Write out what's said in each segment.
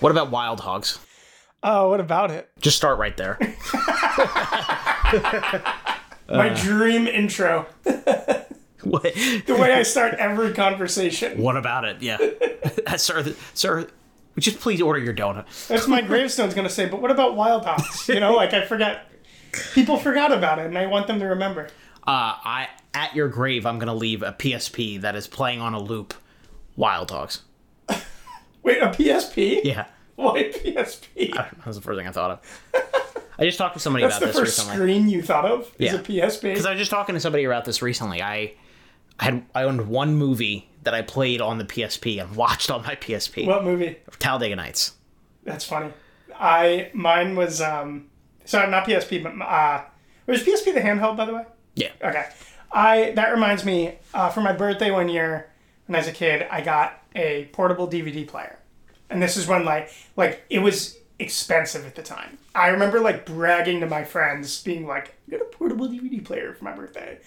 What about Wild Hogs? Oh, what about it? Just start right there. My dream intro. what, The way I start every conversation. what about it? Yeah, sir. Sir, you please order your donut? That's my gravestone's gonna say. But what about Wild Hogs? You know, like I forgot. People forgot about it, and I want them to remember. Uh, I at your grave, I'm gonna leave a PSP that is playing on a loop. Wild Hogs. Wait, a PSP? Yeah, Why PSP? that was the first thing I thought of. I just talked to somebody That's about the this first recently. screen you thought of. Is Yeah. a PSP? Because I was just talking to somebody about this recently. I I had I owned one movie that I played on the PSP and watched on my PSP. What movie? Talladega Nights. That's funny. I mine was um sorry not PSP but uh was PSP the handheld by the way? Yeah. Okay. I that reminds me uh, for my birthday one year when I was a kid I got a portable DVD player, and this is when like like it was expensive at the time. I remember like bragging to my friends, being like, "I got a portable DVD player for my birthday,"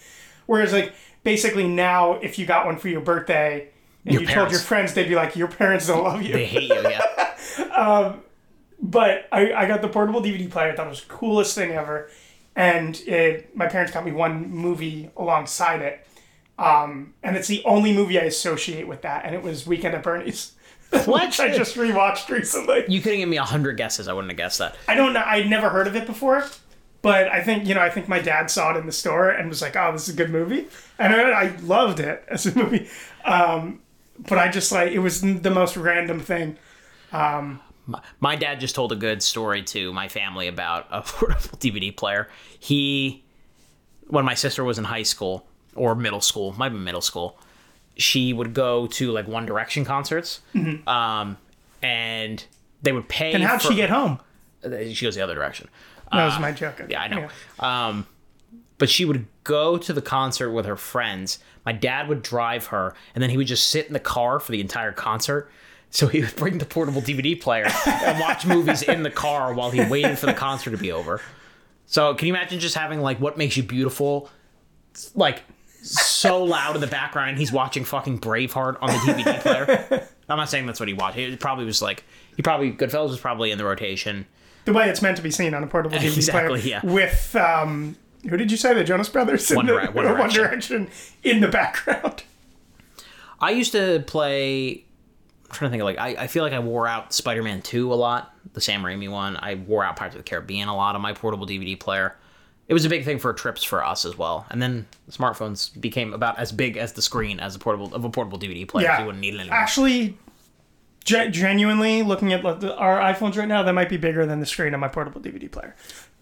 whereas like basically now if you got one for your birthday. And Your you told your friends, they'd be like, "Your parents don't love you." They hate you, yeah. Um, but I, I got the portable DVD player. I thought it was the coolest thing ever. And it, my parents got me one movie alongside it. Um, and it's the only movie I associate with that. And it was Weekend at Bernie's. Which I just rewatched recently. you could have given me a hundred guesses. I wouldn't have guessed that. I don't know. I'd never heard of it before. But I think, you know, I think my dad saw it in the store and was like, oh, this is a good movie. And I, I loved it as a movie. Um, but I just like, it was the most random thing. My dad just told a good story to my family about a portable DVD player. He, when my sister was in high school or middle school, might be middle school, she would go to like One Direction concerts, um, and they would pay. Mm-hmm. And how'd for- she get home? She goes the other direction. That was my joke. Yeah, I know. Um, but she would go to the concert with her friends. My dad would drive her, and then he would just sit in the car for the entire concert. So he would bring the portable DVD player and watch movies in the car while he waited for the concert to be over. So can you imagine just having like "What Makes You Beautiful," like so loud in the background, and he's watching fucking Braveheart on the DVD player? I'm not saying that's what he watched. It probably was like he probably Goodfellas was probably in the rotation. the way it's meant to be seen on a portable DVD Exactly, player yeah. with um who did you say the Jonas Brothers in One the, One Direction. Direction in the background. I used to play. I'm trying to think of like I, I feel like I wore out Spider-Man 2 a lot, the Sam Raimi one. I wore out Pirates of the Caribbean a lot on my portable DVD player. It was a big thing for trips for us as well. And then smartphones became about as big as the screen as a portable of a portable DVD player. so Yeah, you wouldn't need it anymore. Actually, ge- genuinely looking at the, our iPhones right now, that might be bigger than the screen on my portable DVD player.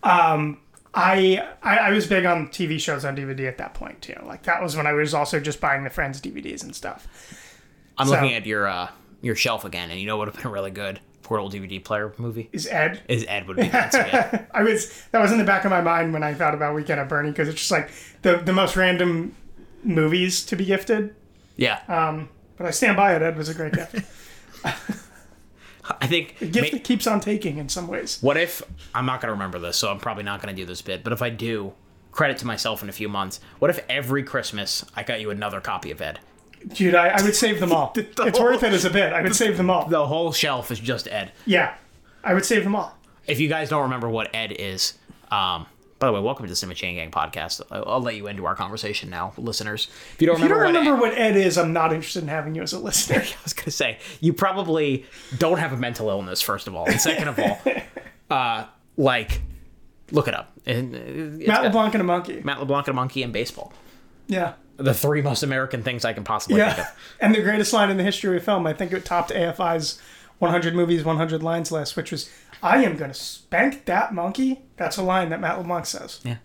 Um, I, I I was big on TV shows on DVD at that point too. Like that was when I was also just buying the Friends DVDs and stuff. I'm so- looking at your uh, your shelf again, and you know what would have been really good portable DVD player movie Is Ed? is Ed would be yeah. I was that was in the back of my mind when I thought about Weekend at Bernie because it's just like the the most random movies to be gifted. yeah, um, But I stand by it. Ed was a great gift. I think gift ma- that keeps on taking in some ways. What if I'm not going to remember this, so I'm probably not going to do this bit. But if I do, credit to myself in a few months. What if every Christmas I got you another copy of Ed? Dude, I, I would save them all. it's worth it as a bit. I would save them all. The whole shelf is just Ed. Yeah, I would save them all. If you guys don't remember what Ed is, um, by the way, welcome to the Cinema Chain Gang podcast. I'll, I'll let you into our conversation now, listeners. If you don't If you remember, don't what remember Ed, what Ed is, I'm not interested in having you as a listener. I was going to say, you probably don't have a mental illness, first of all, and second of all, uh, like, look it up. And, uh, Matt got LeBlanc and a monkey. Matt LeBlanc and a monkey and baseball. Yeah. The three most American things I can possibly think Yeah. of. And the greatest line in the history of film, I think it topped AFI's 100 movies, 100 lines list, which was, I am going to spank that monkey. That's a line that Matt LeBlanc says. Yeah.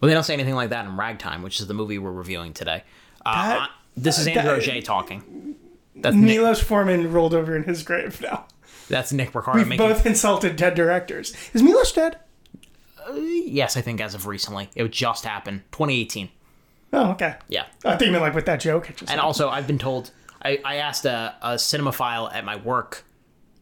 Well, they don't say anything like that in Ragtime, which is the movie we're reviewing today. Uh, That- uh, this is Andrew O'Shea talking. That's Nick, Milos Forman rolled over in his grave now. that's Nick Ricardo We've making. both insulted dead directors. Is Milos dead? Yes, I think as of recently, it just happened, 2018. Oh, okay. Yeah, I think like with that joke. It just and also I've been told. I, I asked a, a cinemaphile at my work.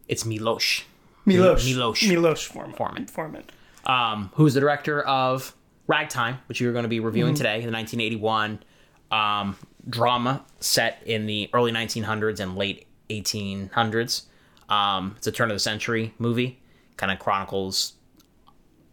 It's Milosh, Milos. Milos. Milos Forman. Forman. Um, who's the director of Ragtime, which you're going to be reviewing today, the 1981 um, drama set in the early 1900s and late 1800s. Um, it's a turn of the century movie, kind of chronicles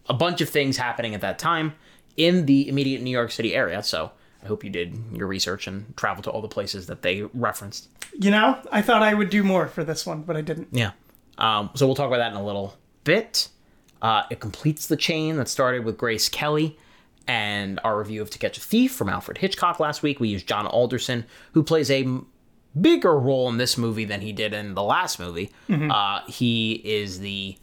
a bunch of things happening at that time in the immediate New York City area. So hope you did your research and traveled to all the places that they referenced. You know, I thought I would do more for this one, but I didn't. Yeah. Um, so we'll talk about that in a little bit. Uh, it completes the chain that started with Grace Kelly and our review of To Catch a Thief from Alfred Hitchcock last week. We used John Alderson, who plays a bigger role in this movie than he did in the last movie. Uh, he is the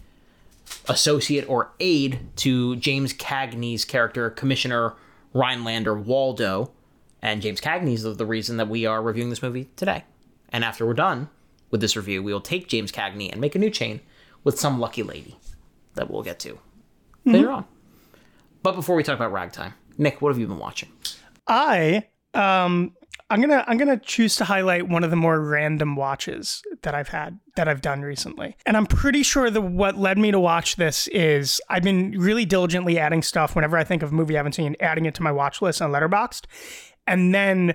associate or aide to James Cagney's character, Commissioner Rhinelander Waldo. And James Cagney is the reason that we are reviewing this movie today. And after we're done with this review, we will take James Cagney and make a new chain with some lucky lady that we'll get to later on. But before we talk about Ragtime, Nick, what have you been watching? I um I'm gonna I'm gonna choose to highlight one of the more random watches that I've had that I've done recently, and I'm pretty sure that what led me to watch this is I've been really diligently adding stuff whenever I think of a movie I haven't seen, adding it to my watch list on Letterboxd, and then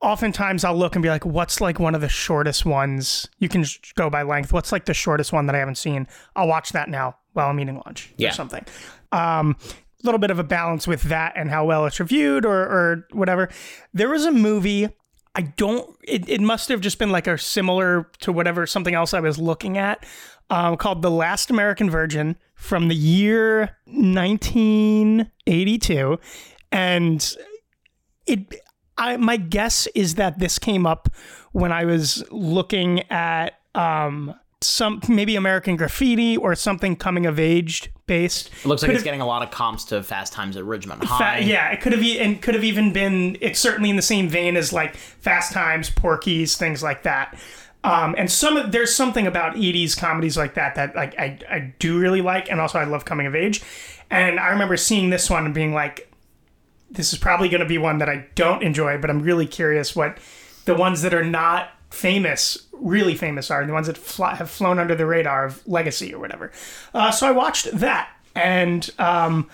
oftentimes I'll look and be like, what's like one of the shortest ones? You can just go by length. What's like the shortest one that I haven't seen? I'll watch that now while I'm eating lunch Yeah. or something. Um, little bit of a balance with that and how well it's reviewed or, or whatever. There was a movie. I don't. It, it must have just been like a similar to whatever something else I was looking at, um, called "The Last American Virgin" from the year 1982, and it. I my guess is that this came up when I was looking at um, some maybe American Graffiti or something coming of age based. It looks like Could it's have- getting a lot of comps to Fast Times at Ridgemont Fa- High. yeah, it could have and could have even been. It's certainly in the same vein as like Fast Times, Porky's, things like that. Um, and some of- there's something about '80s comedies like that that like I I do really like, and also I love coming of age. And I remember seeing this one and being like, this is probably going to be one that I don't enjoy, but I'm really curious what the ones that are not famous, really famous are, the ones that fly, have flown under the radar of Legacy or whatever. Uh, so I watched that, and um,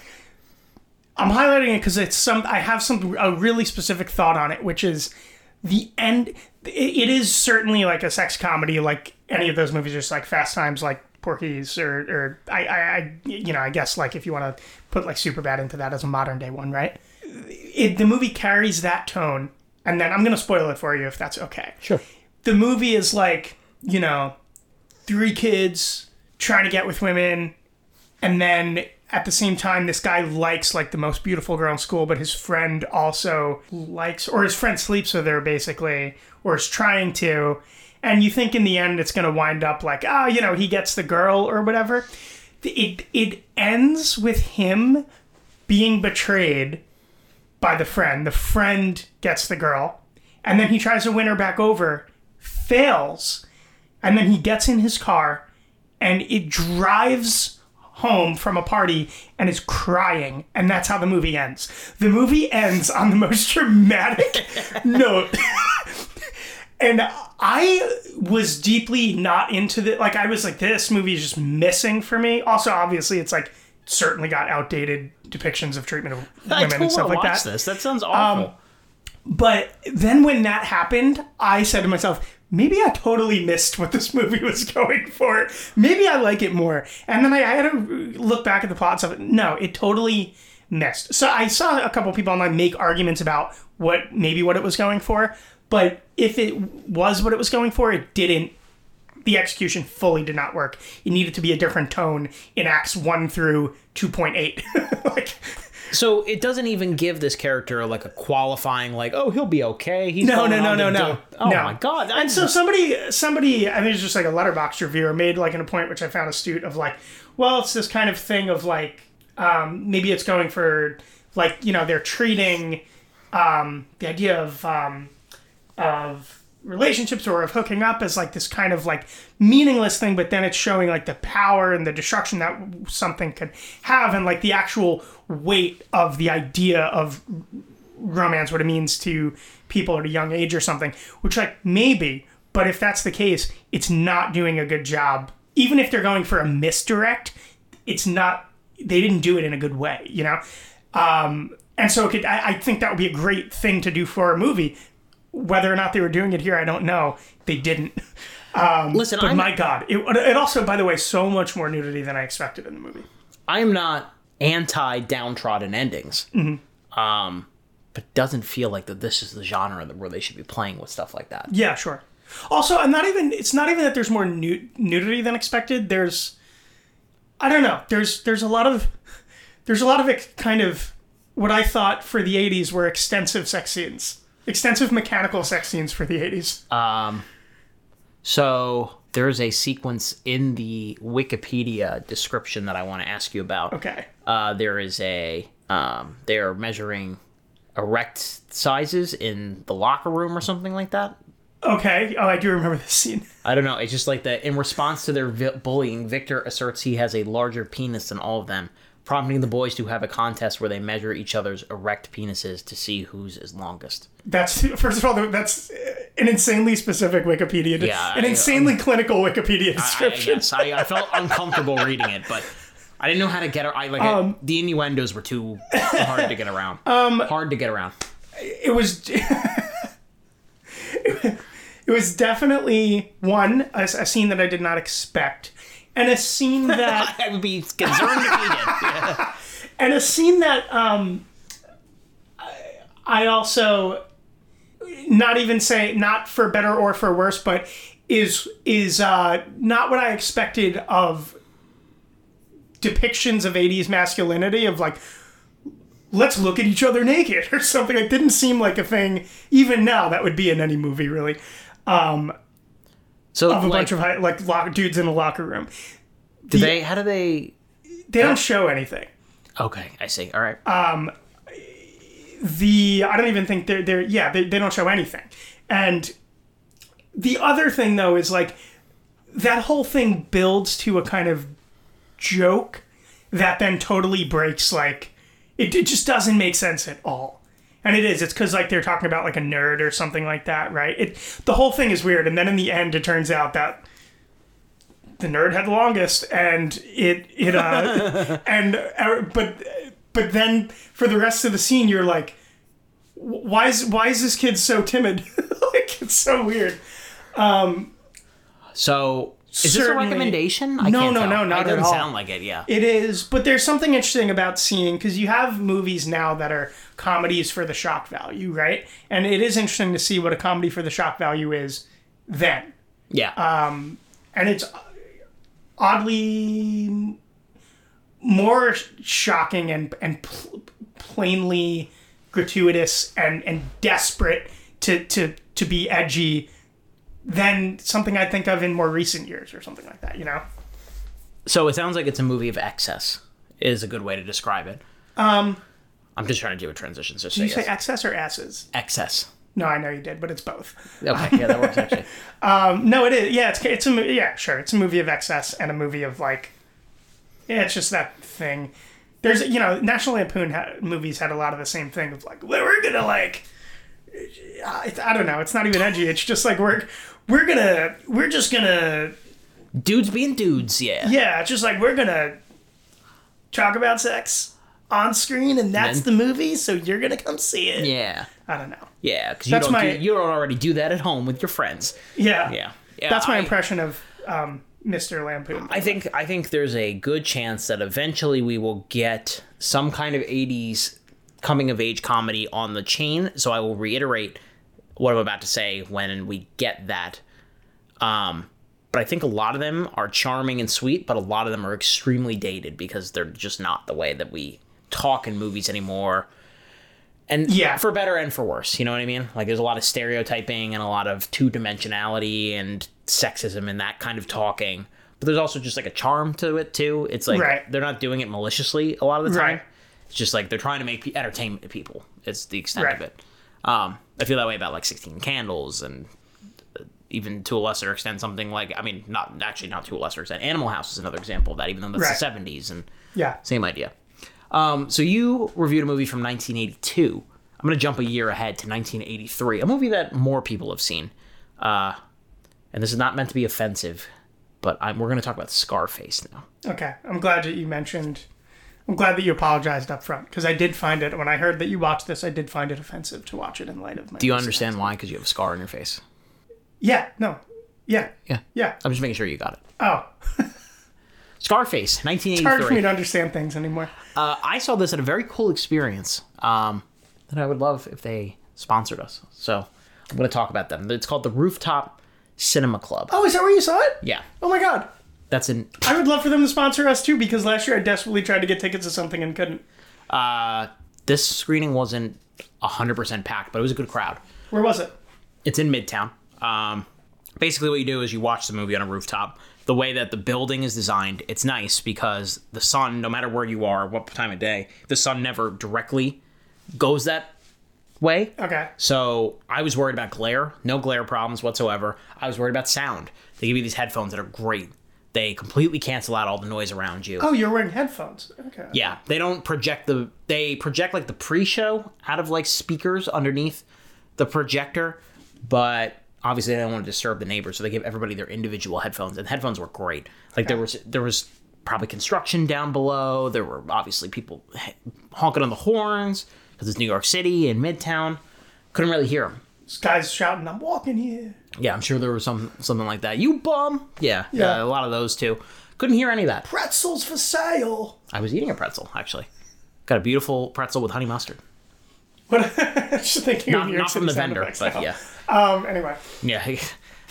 I'm highlighting it because it's some. I have some a really specific thought on it, which is the end. It, it is certainly like a sex comedy, like any of those movies, just like Fast Times, like Porky's, or or I, I, I you know, I guess like if you want to put like Superbad into that as a modern day one, right? It, the movie carries that tone, and then I'm gonna spoil it for you if that's okay Sure. The movie is like, you know, three kids trying to get with women, and then at the same time, this guy likes like the most beautiful girl in school, but his friend also likes, or his friend sleeps with her basically, or is trying to. And you think in the end it's going to wind up like, ah, you know, he gets the girl or whatever. It it ends with him being betrayed by the friend. The friend gets the girl, and then he tries to win her back over, fails, and then he gets in his car and it drives home from a party and is crying and that's how the movie ends the movie ends on the most dramatic note and i was deeply not into the like i was like this movie is just missing for me also obviously it's like certainly got outdated depictions of treatment of women and stuff like watch that this. That sounds um, awful. but then when that happened, I said to myself, maybe I totally missed what this movie was going for. Maybe I like it more. And then I, I had to look back at the plots of it. No, it totally missed. So I saw a couple people online make arguments about what maybe what it was going for. But if it was what it was going for, it didn't. The execution fully did not work. It needed to be a different tone in acts one through two point eight. like so it doesn't even give this character like a qualifying, like, oh, he'll be okay. He's No, no, no, no, no. do- Oh No. my god! I And so somebody, somebody, I think it's just like a Letterboxd reviewer made like an point which I found astute of like, well, it's this kind of thing of like, um, maybe it's going for like you know they're treating um, the idea of um, of relationships or of hooking up as like this kind of like meaningless thing, but then it's showing like the power and the destruction that something could have, and like the actual weight of the idea of romance, what it means to people at a young age or something. Which like maybe, but if that's the case, it's not doing a good job. Even if they're going for a misdirect, it's not. They didn't do it in a good way, you know. Um, and so it could, I, I think that would be a great thing to do for a movie. Whether or not they were doing it here, I don't know. They didn't. Listen, But I'm, my God, it, it also, by the way, so much more nudity than I expected in the movie. I am not anti downtrodden endings. Mm-hmm. Um, but doesn't feel like that this is the genre where they should be playing with stuff like that. Yeah, sure. Also, I'm not even. It's not even that there's more nu- nudity than expected. There's, I don't know. There's there's a lot of there's a lot of ex- kind of what I thought for the '80s were extensive sex scenes, extensive mechanical sex scenes for the '80s. Um, so there's a sequence in the Wikipedia description that I want to ask you about. okay. Uh, there is a um, they are measuring erect sizes in the locker room or something like that. Okay. Oh, I do remember this scene. I don't know. It's just like that. In response to their vi- bullying, Victor asserts he has a larger penis than all of them, prompting the boys to have a contest where they measure each other's erect penises to see whose is longest. That's first of all, that's an insanely specific Wikipedia, Yeah, an I- insanely clinical Wikipedia I, description. yes, I, I felt uncomfortable reading it, but I didn't know how to get. I like Um, I, the innuendos were too hard to get around. Um, hard to get around. it was it was definitely one a, a scene that I did not expect, and a scene that I would be concerned if he did. Yeah. and a scene that um I- I also not even say not for better or for worse, but is is uh, not what I expected of depictions of 80s masculinity of like let's look at each other naked or something it didn't seem like a thing even now that would be in any movie really um, So of a like, bunch of high, like lock, dudes in a locker room do they? How do they? they don't show anything Okay, I see. All right. Uh, the I don't even think they're they're yeah they, they don't show anything and the other thing though is like that whole thing builds to a kind of joke that then totally breaks like it, it just doesn't make sense at all and it is. It's because like they're talking about like a nerd or something like that right? It the whole thing is weird. And then in the end it turns out that the nerd had the longest and it it uh and uh, but but then for the rest of the scene you're like why is why is this kid so timid? Like it's so weird. So is this a recommendation? I No, can't no, tell. no, not it doesn't sound like it. Yeah. It is, but there's something interesting about seeing because you have movies now that are comedies for the shock value, right? And it is interesting to see what a comedy for the shock value is then. yeah. uh, And it's oddly more shocking and and pl- plainly gratuitous and and desperate to to to be edgy than something I think of in more recent years or something like that, you know? so it sounds like it's a movie of excess. Is a good way to describe it. Um, I'm just trying to do a transition. So Did say, you say yes. excess or asses? excess. No, I know you did, but it's both. Okay, yeah, that works actually. No, it is. Yeah, it's it's a yeah, sure. It's a movie of excess and a movie of like, yeah, it's just that thing. There's you know, National Lampoon ha- movies had a lot of the same thing of like, we're gonna like, I, I don't know. It's not even edgy. It's just like we're we're gonna we're just gonna Dudes being dudes, yeah. yeah, it's just like we're gonna talk about sex on screen and that's Then- the movie, so you're gonna come see it. Yeah. I don't know. Yeah, because you don't my- do, you don't already do that at home with your friends. Yeah, Yeah, yeah. That's my I- impression of um, Mr. Lampoon. I think I think there's a good chance that eventually we will get some kind of 80s coming of age comedy on the chain. So I will reiterate what I'm about to say when we get that. Um, but I think a lot of them are charming and sweet, but a lot of them are extremely dated because they're just not the way that we talk in movies anymore. And Yeah. for better and for worse, you know what I mean? Like there's a lot of stereotyping and a lot of two dimensionality and sexism and that kind of talking. But there's also just like a charm to it too. It's like Right. they're not doing it maliciously a lot of the time. Right. It's just like they're trying to make entertainment to people. It's the extent of it. Um, I feel that way about like 16 Candles and uh, even to a lesser extent something like I mean not actually not to a lesser extent Animal House is another example of that even though that's the 70s and yeah. same idea. Um, so you reviewed a movie from 1982. I'm going to jump a year ahead to 1983, a movie that more people have seen. Uh, and this is not meant to be offensive, but I'm, we're going to talk about Scarface now. Okay, I'm glad that you mentioned. I'm glad that you apologized up front because I did find it when I heard that you watched this. I did find it offensive to watch it in light of my. Do you understand why? Because you have a scar on your face. Yeah, no, Yeah. Yeah. Yeah. I'm just making sure you got it. Oh, Scarface, 1983. hard for me to understand things anymore. Uh, I saw this at a very cool experience um, that I would love if they sponsored us. So I'm going to talk about them. It's called the Rooftop Cinema Club. Oh, is that where you saw it? Yeah, Oh my god. That's in. I would love for them to sponsor us too because last year I desperately tried to get tickets to something and couldn't. Uh, this screening wasn't 100% packed, but it was a good crowd. Where was it? It's in Midtown. Um, basically, what you do is you watch the movie on a rooftop. The way that the building is designed, it's nice because the sun, no matter where you are, what time of day, the sun never directly goes that way. Okay. So I was worried about glare, no glare problems whatsoever. I was worried about sound. They give you these headphones that are great. They completely cancel out all the noise around you. Oh, you're wearing headphones. Okay. Yeah, they don't project the they project like the pre-show out of like speakers underneath the projector, but obviously they don't want to disturb the neighbors, so they give everybody their individual headphones. And the headphones were great. Like there was there was probably construction down below. There were obviously people honking on the horns because it's New York City and Midtown. Couldn't really hear them. This guy's shouting, "I'm walking here." Yeah, I'm sure there was some something like that. You bum. Yeah, Yeah. yeah, a lot of those too. Couldn't hear any of that. Pretzels for sale. I was eating a pretzel actually. Got a beautiful pretzel with honey mustard. What? Just thinking of Not, New York not from City the vendor, but now. yeah, Um. Anyway. yeah.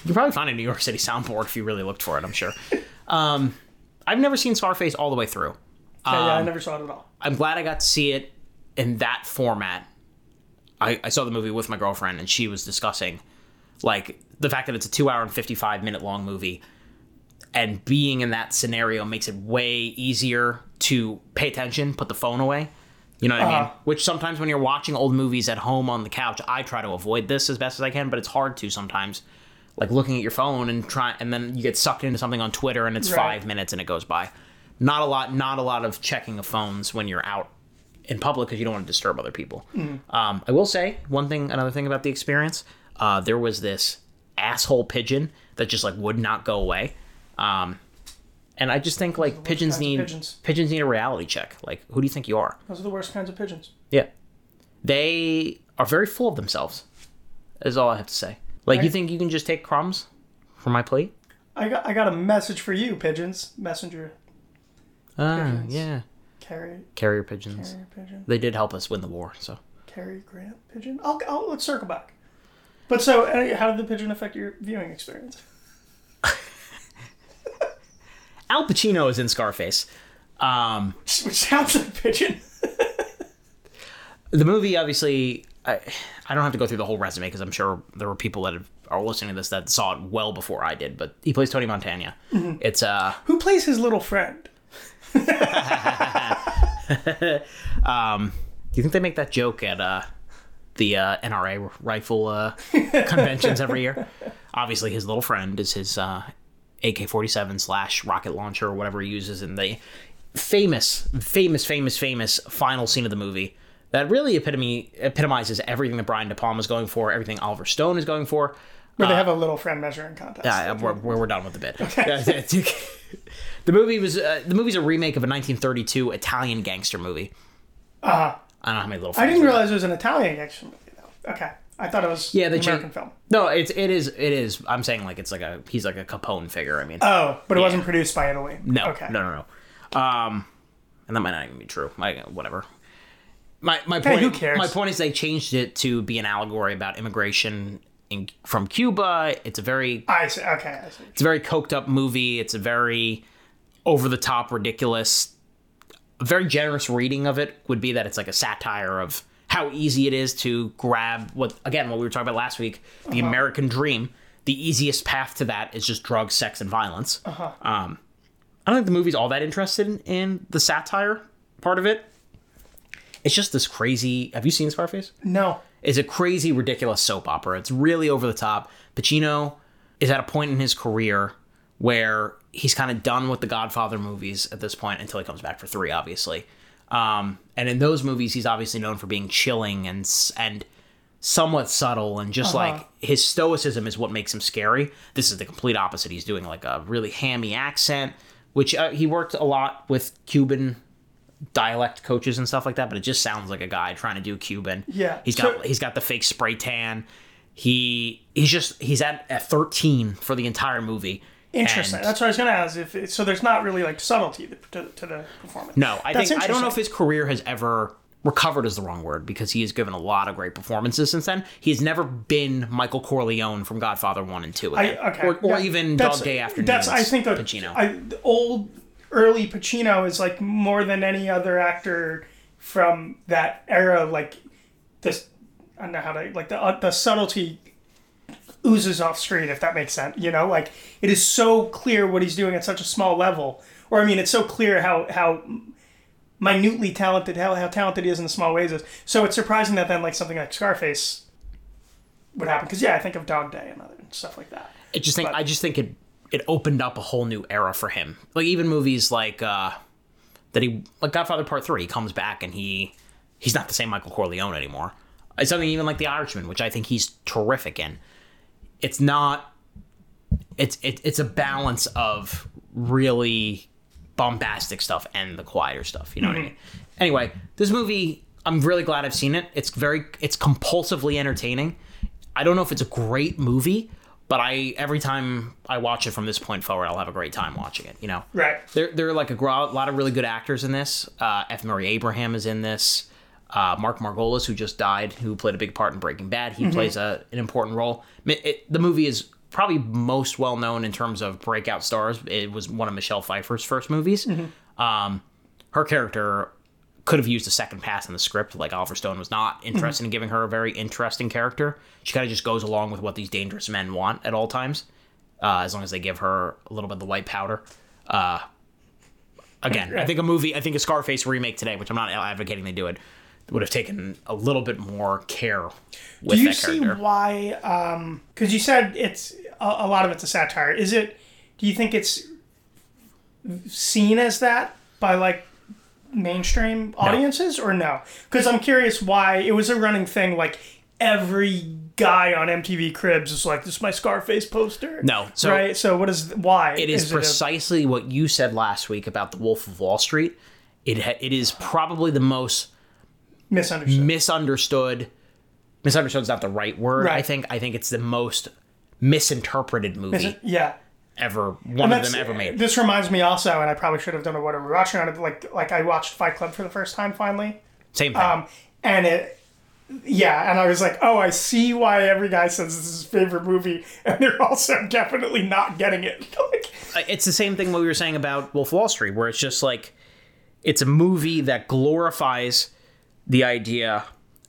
You could probably find a New York City soundboard if you really looked for it. I'm sure. Um, I've never seen Scarface all the way through. Yeah, yeah, I Um, never saw it at all. I'm glad I got to see it in that format. I, I saw the movie with my girlfriend, and she was discussing like the fact that it's a two hour and 55 minute long movie and being in that scenario makes it way easier to pay attention, put the phone away. You know what I mean? Uh-huh. Which sometimes when you're watching old movies at home on the couch, I try to avoid this as best as I can, but it's hard to sometimes. Like looking at your phone and try, and then you get sucked into something on Twitter, and it's Right. five minutes and it goes by. Not a lot, not a lot of checking of phones when you're out in public because you don't want to disturb other people. Um, I will say one thing, another thing about the experience. Uh, there was this asshole pigeon that just like would not go away. Um, and I just think like pigeons need pigeons. pigeons need a reality check. Like, who do you think you are? Those are the worst kinds of pigeons. Yeah, they are very full of themselves. Is all I have to say. Like, you think you can just take crumbs from my plate? I got I got a message for you, pigeons. Messenger Ah, Pigeons. yeah, carrier carrier pigeons. carrier pigeon. They did help us win the war. So Cary Grant pigeon. I'll, I'll let's circle back. But so, uh, how did the pigeon affect your viewing experience? Al Pacino is in Scarface. Um, Which sounds like pigeon. the movie obviously I, I don't have to go through the whole resume because i'm sure there were people that have, are listening to this that saw it well before i did but he plays tony montana it's uh Who plays his little friend? um do you think they make that joke at uh the uh, nra rifle uh conventions every year obviously his little friend is his uh ak-47 slash rocket launcher or whatever he uses in the famous famous famous famous final scene of the movie that really epitome epitomizes everything that brian de Palma is going for everything oliver stone is going for Where they have a little friend measuring contest. Yeah, where, where we're done with the bit. The movie was uh, the movie's a remake of a 1932 Italian gangster movie. Uh, I don't know how many little. I didn't realize it was an Italian action movie though. Okay, I thought it was Yeah, the an cha- American film. No, it's it is it is. I'm saying like it's like a he's like a Capone figure. I mean, Oh, but it wasn't produced by Italy. no, Okay. no, no, no. Um, and that might not even be true. Like whatever. My my Hey, point. who cares? My point is they changed it to be an allegory about immigration in, from Cuba. It's a very I see. Okay, I see. It's a very coked up movie. It's a very over the top, ridiculous. A very generous reading of it would be that it's like a satire of how easy it is to grab what again what we were talking about last week, the American dream. The easiest path to that is just drugs, sex, and violence. Uh-huh. Um, I don't think the movie's all that interested in, in the satire part of it. It's just this crazy. Have you seen Scarface? No. It's a crazy, ridiculous soap opera. It's really over the top. Pacino is at a point in his career where he's kind of done with the Godfather movies at this point until he comes back for three, obviously. Um, and in those movies, he's obviously known for being chilling and and somewhat subtle and just Uh-huh. like his stoicism is what makes him scary. This is the complete opposite. He's doing like a really hammy accent, which uh, he worked a lot with Cuban dialect coaches and stuff like that, but it just sounds like a guy trying to do Cuban. Yeah. He's got So- he's got the fake spray tan. He he's just he's at a 13 for the entire movie. Interesting. And- That's what I was going to ask. If it, so, there's not really like subtlety to, to the performance. No, I That's think I don't know if his career has ever recovered is the wrong word because he has given a lot of great performances since then. He's never been Michael Corleone from Godfather One and Two, I, okay. or, or Yeah, even Dog Day Afternoon. That's I think that Pacino. I, the old early Pacino is like more than any other actor from that era. Like this, I don't know how to like the uh, the subtlety oozes off screen if that makes sense. You know, like it is so clear what he's doing at such a small level. Or I mean, it's so clear how how minutely talented how, how talented he is in the small ways is. So it's surprising that then like something like Scarface would happen because yeah, I think of Dog Day and other stuff like that. I just think But- I just think it it opened up a whole new era for him. Like even movies like uh that he like Godfather Part Three he comes back and he he's not the same Michael Corleone anymore. It's something even like The Irishman, which I think he's terrific in. It's not. It's it, it's a balance of really bombastic stuff and the quieter stuff. You know what I mean? Anyway, this movie, I'm really glad I've seen it. It's very, it's compulsively entertaining. I don't know if it's a great movie, but I every time I watch it from this point forward, I'll have a great time watching it. You know, Right. there there are like a gro- lot of really good actors in this. Uh, F. Murray Abraham is in this. Uh, Mark Margolis, who just died, who played a big part in Breaking Bad, he plays a, an important role. It- it- the movie is probably most well known in terms of breakout stars. It was one of Michelle Pfeiffer's first movies. Um, her character could have used a second pass in the script. Like Oliver Stone was not interested in giving her a very interesting character. She kind of just goes along with what these dangerous men want at all times, uh, as long as they give her a little bit of the white powder. Uh, again, I think a movie, I think a Scarface remake today, which I'm not advocating they do it, would have taken a little bit more care with Do you see why? Um, because you said it's a, a lot of it's a satire. Is it? Do you think it's seen as that by like mainstream audiences or no? Because I'm curious why it was a running thing. Like every guy on MTV Cribs is like, "This is my Scarface poster." No, so- right. So what is why? It is, it a- precisely what you said last week about the Wolf of Wall Street. It ha- it is probably the most misunderstood. misunderstood. Misunderstood is not the right word. I think I think it's the most misinterpreted movie yeah. ever. One of them ever made. This reminds me also, and I probably should have done a what are we watching on it. Like, like I watched Fight Club for the first time finally, Same thing. um, and it, yeah, and I was like, oh, I see why every guy says this is his favorite movie, and they're also definitely not getting it. like, it's the same thing what we were saying about Wolf of Wall Street, where it's just like it's a movie that glorifies the idea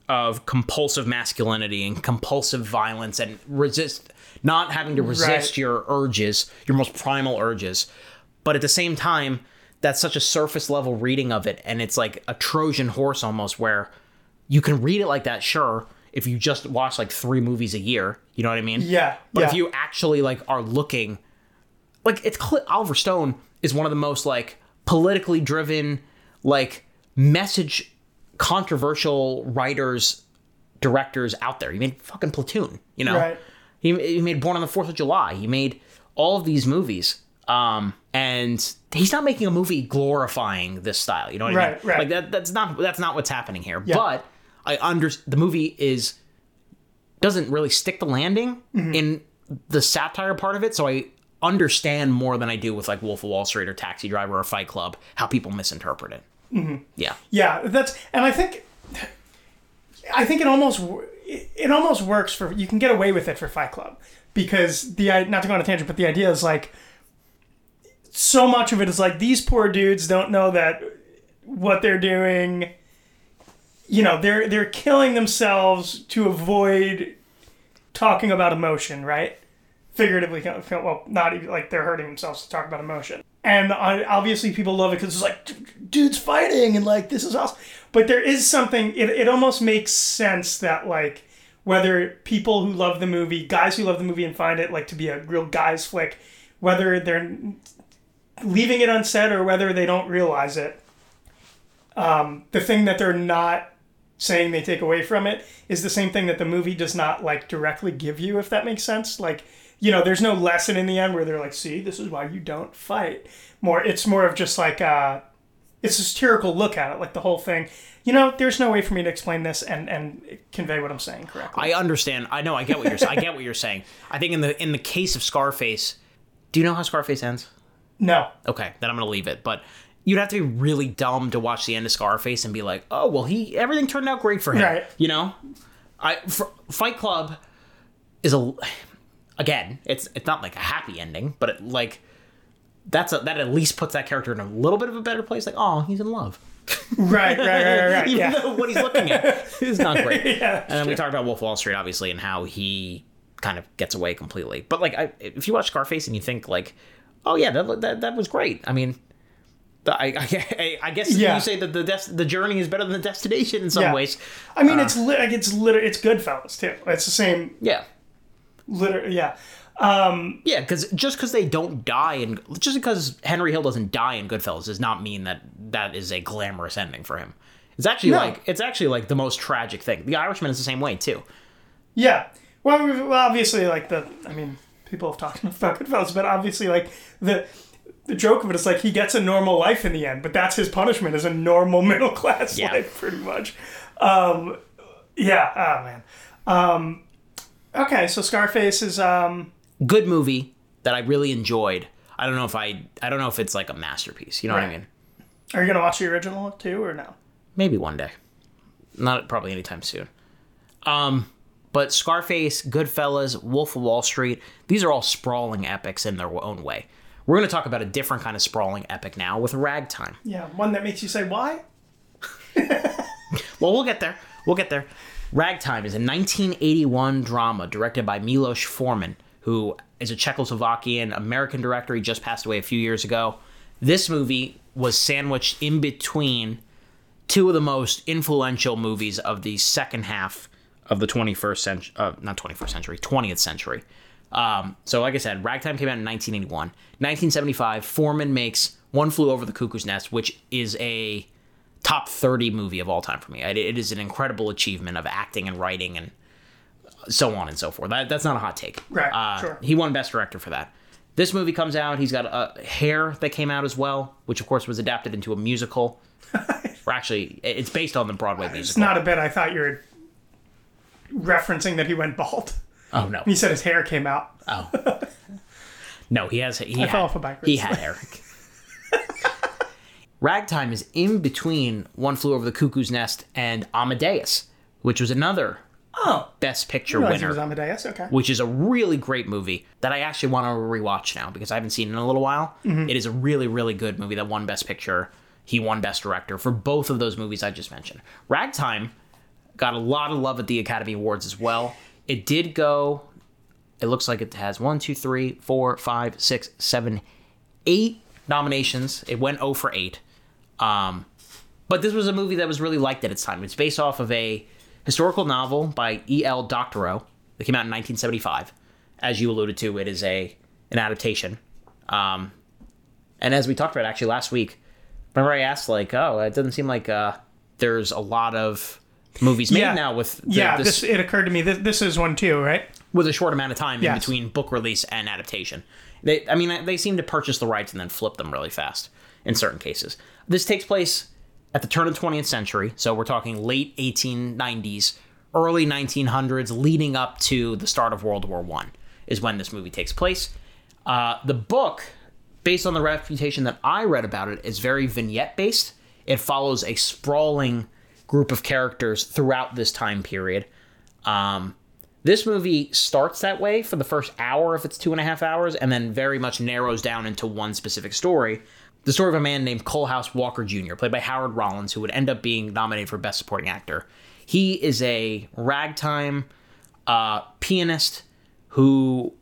of compulsive masculinity and compulsive violence and resist not having to resist Right. your urges, your most primal urges. But at the same time, that's such a surface level reading of it, and it's like a Trojan horse almost where you can read it like that, sure, if you just watch like three movies a year. You know what I mean? yeah, But yeah. if you actually like are looking, like it's Oliver Stone is one of the most like politically driven, like message controversial writers, directors out there. He made fucking Platoon. You know, Right. he, he made Born on the Fourth of July. He made all of these movies. Um, and he's not making a movie glorifying this style. You know what I mean? Right, right. Like that. That's not that's not what's happening here. But I under the movie is doesn't really stick the landing Mm-hmm. in the satire part of it. So I understand more than I do with like Wolf of Wall Street or Taxi Driver or Fight Club how people misinterpret it. Mm-hmm. Yeah, Yeah, that's and I think I think it almost it it almost works for you can get away with it for Fight Club because the not to go on a tangent, but the idea is like so much of it is like these poor dudes don't know that what they're doing. You know, they're they're killing themselves to avoid talking about emotion, right? Figuratively, well, not even like they're hurting themselves to talk about emotion. And uh, obviously, people love it because it's like, dudes fighting and like this is awesome. But there is something. It, it almost makes sense that like whether people who love the movie, guys who love the movie and find it like to be a real guys flick, whether they're leaving it unsaid or whether they don't realize it. Um, the thing that they're not saying they take away from it is the same thing that the movie does not like directly give you if that makes sense like you know there's no lesson in the end where they're like see this is why you don't fight more it's more of just like uh it's a satirical look at it, like the whole thing. You know, there's no way for me to explain this and and convey what I'm saying correctly. I understand. I know. I get what you're. I get what you're saying. I think in the in the case of Scarface, do you know how Scarface ends? no, Okay, then I'm gonna leave it. But you'd have to be really dumb to watch the end of Scarface and be like, oh well, he everything turned out great for him. Right. You know, I for, Fight Club is a again, it's it's not like a happy ending, but it, like that's a, that at least puts that character in a little bit of a better place. Like, oh, he's in love. right, right, right, right. Even yeah. though what he's looking at is not great. Yeah, and then we talked about Wolf Wall Street, obviously, and how he kind of gets away completely. But like, I, if you watch Scarface and you think like, oh yeah, that that, that was great. I mean, the, I, I I guess Yeah. you say that the des- the journey is better than the destination in some Yeah. ways. I mean, uh, it's lit like it's liter- it's Goodfellas too. It's the same. Yeah. Liter- yeah. Yeah, because just because they don't die and just because Henry Hill doesn't die in Goodfellas does not mean that that is a glamorous ending for him. It's actually No. like it's actually like the most tragic thing. The Irishman is the same way too. Yeah. Well, well, obviously, like the, I mean, people have talked about Goodfellas, but obviously, like the the joke of it is like he gets a normal life in the end, but that's his punishment is a normal middle class Yeah. life, pretty much. Um, yeah. Oh man. Um, okay, so Scarface is um, Good movie that I really enjoyed. I don't know if I I don't know if it's like a masterpiece. You know what I mean? Are you gonna watch the original too, or no? Maybe one day. Not probably anytime soon. Um, but Scarface, Goodfellas, Wolf of Wall Street, these are all sprawling epics in their own way. We're going to talk about a different kind of sprawling epic now with Ragtime. Yeah, one that makes you say why. Well, we'll get there. We'll get there. Ragtime is a 1981 drama directed by Milos Forman, who is a Czechoslovakian American director. He just passed away a few years ago. This movie was sandwiched in between two of the most influential movies of the second half of the 21st century, uh, not 21st century, 20th century. Um, so, like I said, Ragtime came out in 1981. 1975, Forman makes One Flew Over the Cuckoo's Nest, which is a top 30 movie of all time for me. It, it is an incredible achievement of acting and writing and so on and so forth. That, that's not a hot take. Right, Uh, sure. He won Best Director for that. This movie comes out. He's got a Hair that came out as well, which of course was adapted into a musical. or actually, it's based on the Broadway musical. It's not a bit. I thought you were referencing that he went bald. oh no, He said his hair came out. oh no, he has. He I had, fell off a bike He had Eric. Ragtime is in between One Flew Over the Cuckoo's Nest and Amadeus, which was another Oh, Best Picture winner. was Amadeus. Okay. which is a really great movie that I actually want to rewatch now because I haven't seen it in a little while. Mm-hmm. It is a really, really good movie that won Best Picture. He won Best Director for both of those movies I just mentioned. Ragtime got a lot of love at the Academy Awards as well. It did go, it looks like it has one, two, three, four, five, six, seven, eight nominations. It went 0 for 8. Um, but this was a movie that was really liked at its time. It's based off of a historical novel by E.L. Doctorow that came out in 1975. As you alluded to, it is a an adaptation. Um, and as we talked about actually last week, remember I asked like, oh, it doesn't seem like uh, there's a lot of movies made Yeah. now with the, yeah, this, this, it occurred to me. This, this is one too, right? with a short amount of time in between book release and adaptation. They, I mean, they seem to purchase the rights and then flip them really fast in certain cases. This takes place at the turn of the 20th century, so we're talking late 1890s, early 1900s, leading up to the start of World War One, is when this movie takes place. Uh, the book, based on the reputation that I read about it, is very vignette based. It follows a sprawling group of characters throughout this time period. Um, this movie starts that way for the first hour if its two and a half hours, and then very much narrows down into one specific story. The story of a man named Coalhouse Walker Jr., played by Howard Rollins, who would end up being nominated for Best Supporting Actor. He is a ragtime uh, pianist who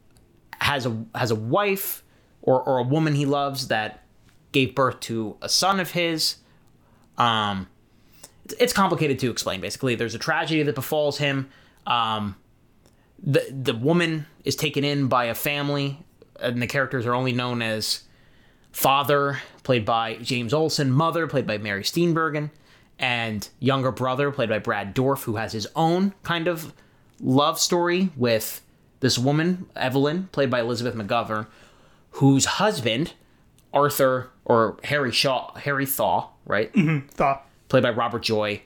has a has a wife or, or a woman he loves that gave birth to a son of his. Um, it's, complicated to explain. Basically, there's a tragedy that befalls him. Um, the the woman is taken in by a family, and the characters are only known as father, played by James Olson, mother, played by Mary Steenburgen, and younger brother, played by Brad Dourif, who has his own kind of love story with this woman, Evelyn, played by Elizabeth McGovern, whose husband, Arthur or Harry Shaw, Harry Thaw, right? Mm-hmm. Thaw. Played by Robert Joy,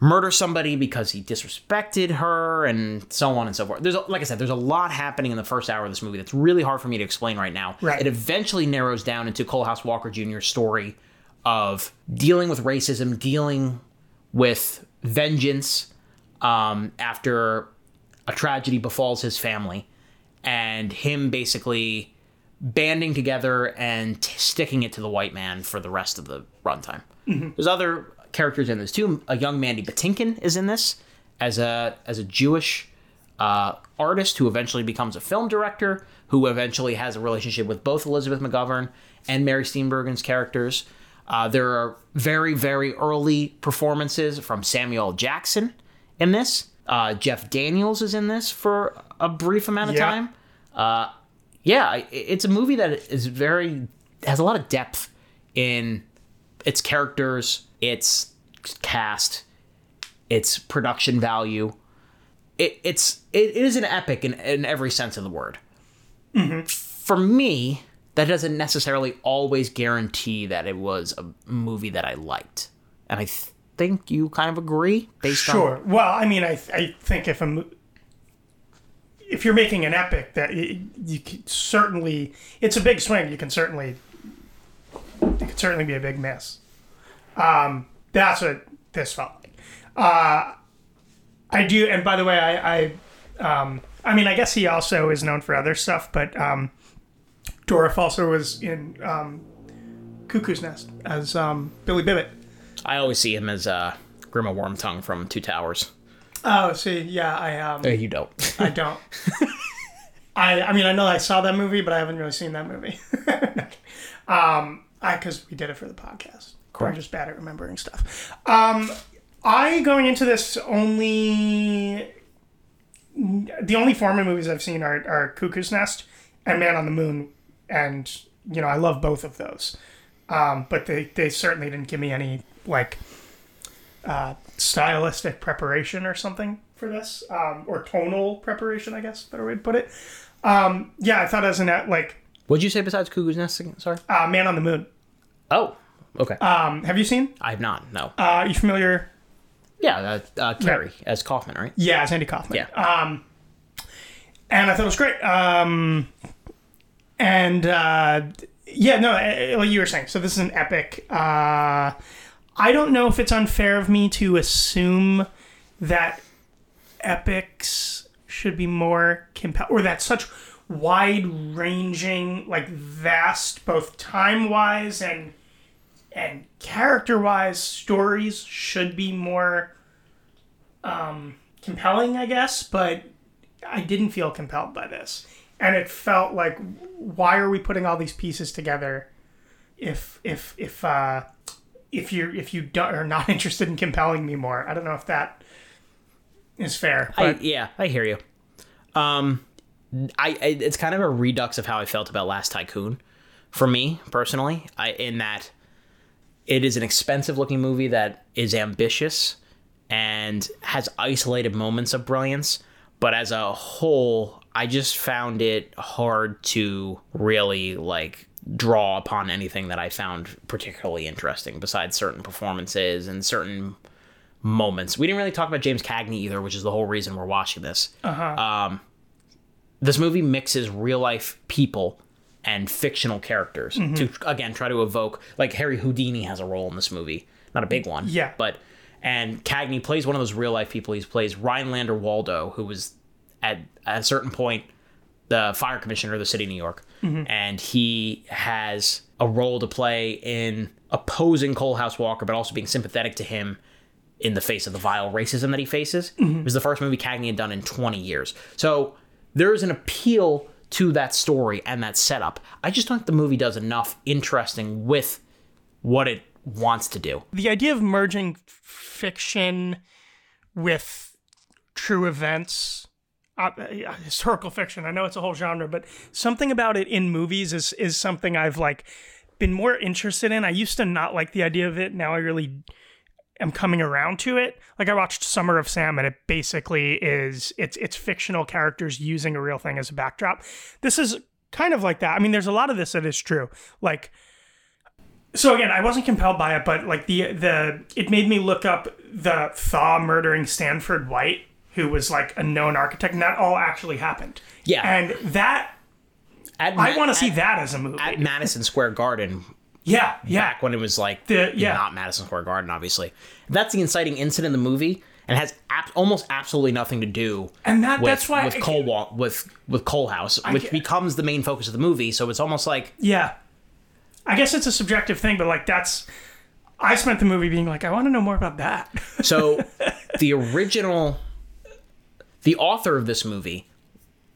murder somebody because he disrespected her, and so on and so forth. There's, a, like I said, there's a lot happening in the first hour of this movie that's really hard for me to explain right now. Right. It eventually narrows down into Coalhouse Walker Jr.'s story of dealing with racism, dealing with vengeance um, after a tragedy befalls his family, and him basically banding together and t- sticking it to the white man for the rest of the runtime. There's other characters in this too. A young Mandy Patinkin is in this as a as a Jewish uh, artist who eventually becomes a film director, who eventually has a relationship with both Elizabeth McGovern and Mary Steenburgen's characters. Uh, there are very, very early performances from Samuel Jackson in this. Uh, Jeff Daniels is in this for a brief amount of Yeah. time. Uh, yeah, it's a movie that is very has a lot of depth in its characters, its cast, its production value. It, it's it is an epic in, in every sense of the word. Mm-hmm. For me, that doesn't necessarily always guarantee that it was a movie that I liked, and I th- think you kind of agree based on Sure. Well, I mean, I I think if a if you're making an epic, that you, you could certainly it's a big swing. You can certainly it could certainly be a big miss. Um, that's what this felt like. Uh, I do, and by the way, I I um, I mean, I guess he also is known for other stuff, but um, Dourif also was in um, Cuckoo's Nest as um, Billy Bibbit. I always see him as uh, Grima Wormtongue from Two Towers. Oh, see, yeah, I um, Uh, you don't. I don't. I I mean I know I saw that movie, but I haven't really seen that movie. um, I because we did it for the podcast. I'm just bad at remembering stuff. Um, I going into this only the only Forman movies I've seen are, are Cuckoo's Nest and Man on the Moon, and you know I love both of those. Um, but they they certainly didn't give me any like uh, stylistic preparation or something for this, um, or tonal preparation, I guess, better way to put it. Um, yeah, I thought as an like What'd you say besides Cuckoo's Nest? Sorry. uh, Man on the Moon. Oh, okay. Um, have you seen? I have not. No. Uh, are you familiar? yeah, uh, uh, Carrey as Kaufman, right? Yeah, it's Andy Kaufman. Yeah. Um, and I thought it was great. Um, and uh, yeah, no, uh, like you were saying, so this is an epic. Uh, I don't know if it's unfair of me to assume that epics should be more compel or that such wide ranging, like vast, both time wise and and character wise stories should be more um, compelling, I guess, but I didn't feel compelled by this. And it felt like, why are we putting all these pieces together if if if uh, if you if you don't, are not interested in compelling me more? I don't know if that is fair. I, yeah, I hear you. Um, I, I it's kind of a redux of how I felt about Last Tycoon, for me personally. I in that it is an expensive looking movie that is ambitious and has isolated moments of brilliance, but as a whole, I just found it hard to really like draw upon anything that I found particularly interesting besides certain performances and certain moments. We didn't really talk about James Cagney either, which is the whole reason we're watching this. Um, this movie mixes real life people and fictional characters mm-hmm. to again try to evoke like Harry Houdini has a role in this movie, not a big one, Yeah. but and Cagney plays one of those real life people. He plays Rhinelander Waldo, who was at, at a certain point the fire commissioner of the city of New York, mm-hmm. and he has a role to play in opposing Coalhouse Walker, but also being sympathetic to him in the face of the vile racism that he faces. Mm-hmm. It was the first movie Cagney had done in 20 years. So there's an appeal to that story and that setup. I just don't think the movie does enough interesting with what it wants to do. the idea of merging fiction with true events uh, uh, historical fiction i know it's a whole genre but something about it in movies is is something i've like been more interested in i used to not like the idea of it now i really am coming around to it like i watched summer of sam and it basically is it's it's fictional characters using a real thing as a backdrop this is kind of like that i mean there's a lot of this that is true like so again, I wasn't compelled by it, but like the the it made me look up the Thaw murdering Stanford White, who was like a known architect, and that all actually happened. Yeah. and that At I want to see that as a movie. at Madison Square Garden yeah, yeah, back when it was like The- yeah. not Madison Square Garden, obviously. That's the inciting incident in the movie, and has ab- almost absolutely nothing to do and that with, that's why with Cole Wa- with with Coalhouse, which get- becomes the main focus of the movie. So it's almost like Yeah, I guess it's a subjective thing, but like that's. I spent the movie being like, I want to know more about that. so the original the author of this movie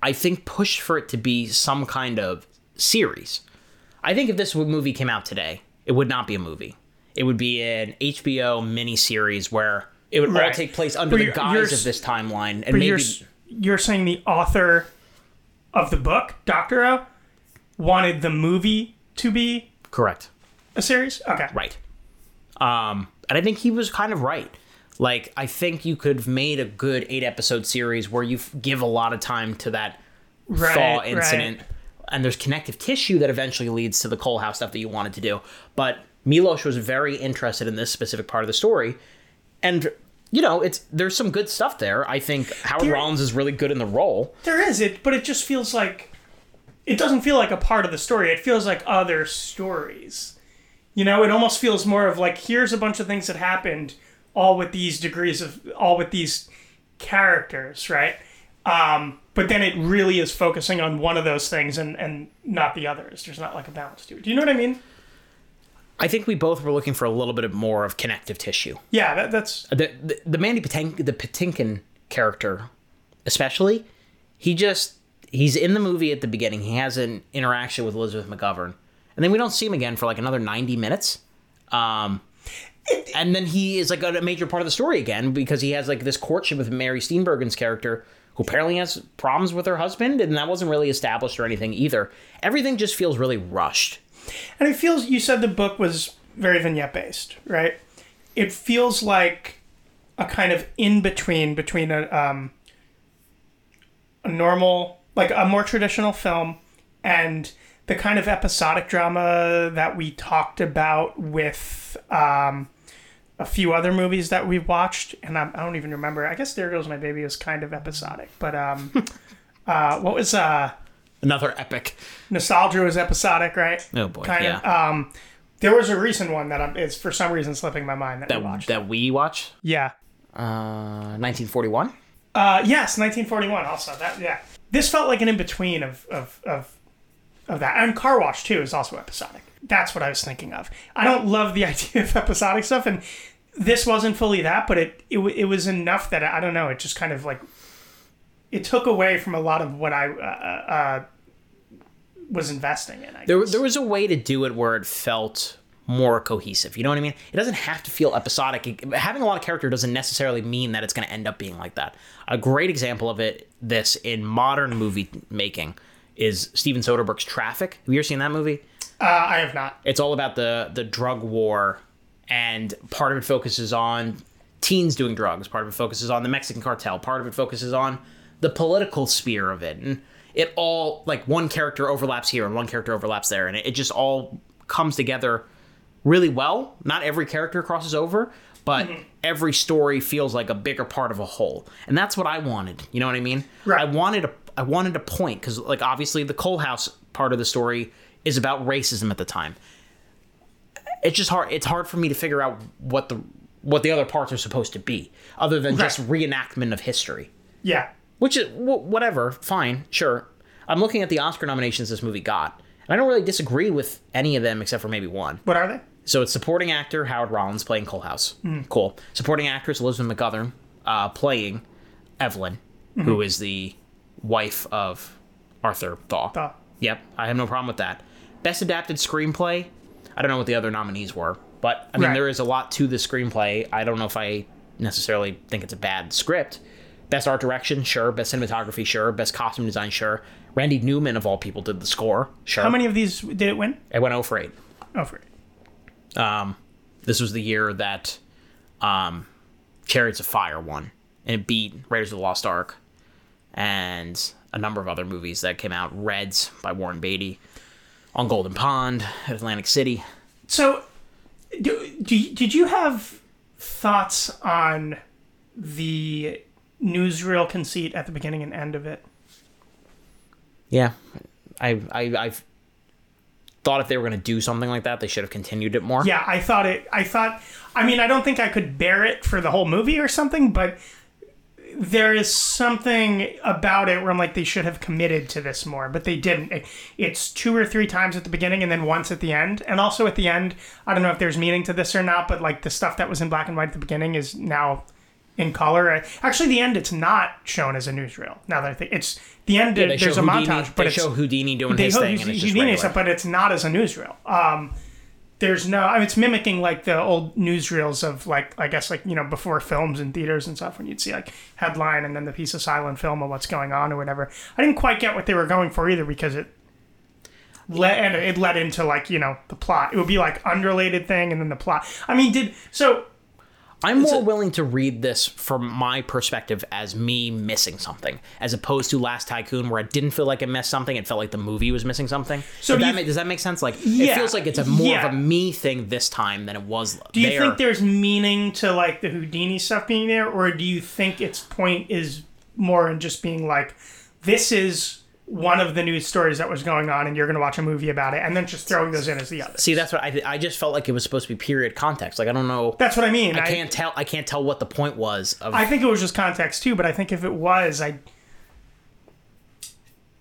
I think pushed for it to be some kind of series. I think if this movie came out today, it would not be a movie. It would be an HBO miniseries where it would all take place under But the guise of this timeline, and maybe you're you're saying the author of the book, Doctorow, wanted the movie to be correct. a series. Okay, Right. Um, and I think he was kind of right. Like, I think you could have made a good eight episode series where you give a lot of time to that Right, thaw right. And there's connective tissue that eventually leads to the Coalhouse stuff that you wanted to do. But Milos was very interested in this specific part of the story, and you know, it's there's some good stuff there. I think Howard There- Rollins is really good in the role. There is it, but it just feels like it doesn't feel like a part of the story. It feels like other stories. You know, it almost feels more of like here's a bunch of things that happened, all with these degrees of all with these characters, right? Um, but then it really is focusing on one of those things and and not the others. There's not like a balance to it. Do you know what I mean? I think we both were looking for a little bit of more of connective tissue. Yeah, that, that's the the, the Mandy Patinkin, the Patinkin character, especially, he just he's in the movie at the beginning. He has an interaction with Elizabeth McGovern, and then we don't see him again for like another ninety minutes. Um, and then he is like a major part of the story again because he has like this courtship with Mary Steenburgen's character, who apparently has problems with her husband, and that wasn't really established or anything either. Everything just feels really rushed. And it feels you said the book was very vignette based, right? It feels like a kind of in between between a um, a normal, like a more traditional film, and the kind of episodic drama that we talked about with um, a few other movies that we've watched. And I, I don't even remember. I guess There Goes My Baby is kind of episodic, but um, uh, what was uh, Another epic. Nostalgia was episodic, right? Oh boy, kind yeah. of. Um, there was a recent one that I'm, it's for some reason slipping my mind that, we watched. that we watch. yeah. Uh, 1941. Uh, yes, 1941. Also, that yeah. This felt like an in between of of of of that, and Car Wash too is also episodic. That's what I was thinking of. I don't love the idea of episodic stuff, and this wasn't fully that, but it it, it was enough that I don't know. It just kind of like it took away from a lot of what I uh, uh, was investing in. I There, guess. there was a way to do it where it felt more cohesive. You know what I mean? It doesn't have to feel episodic. Having a lot of character doesn't necessarily mean that it's going to end up being like that. A great example of it, this in modern movie making, is Steven Soderbergh's Traffic. Have you ever seen that movie? uh, I have not. It's all about the the drug war, and part of it focuses on teens doing drugs. Part of it focuses on the Mexican cartel. Part of it focuses on the political sphere of it, and it all like one character overlaps here and one character overlaps there, and it, it just all comes together really well. Not every character crosses over, but every story feels like a bigger part of a whole, and that's what I wanted. You know what I mean? Right. I wanted a I wanted a point because like obviously the Coalhouse part of the story is about racism at the time. It's just hard. It's hard for me to figure out what the what the other parts are supposed to be, other than just reenactment of history. Yeah. Which is wh- whatever, fine, sure. I'm looking at the Oscar nominations this movie got, and I don't really disagree with any of them except for maybe one. What are they? So it's supporting actor Howard Rollins playing Coalhouse. Cool. Supporting actress Elizabeth McGovern uh, playing Evelyn, who is the wife of Arthur Thaw. Thaw. Yep, I have no problem with that. Best adapted screenplay. I don't know what the other nominees were, but I mean Right. there is a lot to the screenplay. I don't know if I necessarily think it's a bad script. Best art direction, sure. Best cinematography, sure. Best costume design, sure. Randy Newman of all people did the score, sure. How many of these did it win? It went 0 for 8. Oh, for Um, this was the year that um, Chariots of Fire won, and it beat Raiders of the Lost Ark and a number of other movies that came out. Reds by Warren Beatty, On Golden Pond, Atlantic City. So, do, do, did you have thoughts on the newsreel conceit at the beginning and end of it? Yeah, I I I've thought if they were going to do something like that, they should have continued it more. Yeah, I thought it. I thought. I mean, I don't think I could bear it for the whole movie or something, but there is something about it where I'm like they should have committed to this more, but they didn't. It, it's two or three times at the beginning and then once at the end, and also at the end. I don't know if there's meaning to this or not, but like the stuff that was in black and white at the beginning is now in color. Actually, the end it's not shown as a newsreel. Now that I think it's the end, Yeah, there's a Houdini, montage, but they it's, show Houdini doing his thing, and it's just doing stuff, but it's not as a newsreel. Um, there's no, I mean, it's mimicking like the old newsreels of like, I guess like you know before films and theaters and stuff when you'd see like headline and then the piece of silent film of what's going on or whatever. I didn't quite get what they were going for either because it led and it led into like you know the plot. It would be like unrelated thing and then the plot. I mean, did so I'm more willing to read this from my perspective as me missing something, as opposed to Last Tycoon, where it didn't feel like it missed something. It felt like the movie was missing something. So Does do that you- make, does that make sense? Like Yeah, it feels like it's a more yeah. of a me thing this time than it was. Do you there. think there's meaning to like the Houdini stuff being there, or do you think its point is more in just being like, this is one of the news stories that was going on, and you're going to watch a movie about it, and then just throwing those in as the other? See, that's what I. I just felt like it was supposed to be period context. Like I don't know. That's what I mean. I can't tell. I can't tell what the point was of. I think it was just context too, but I think if it was, I,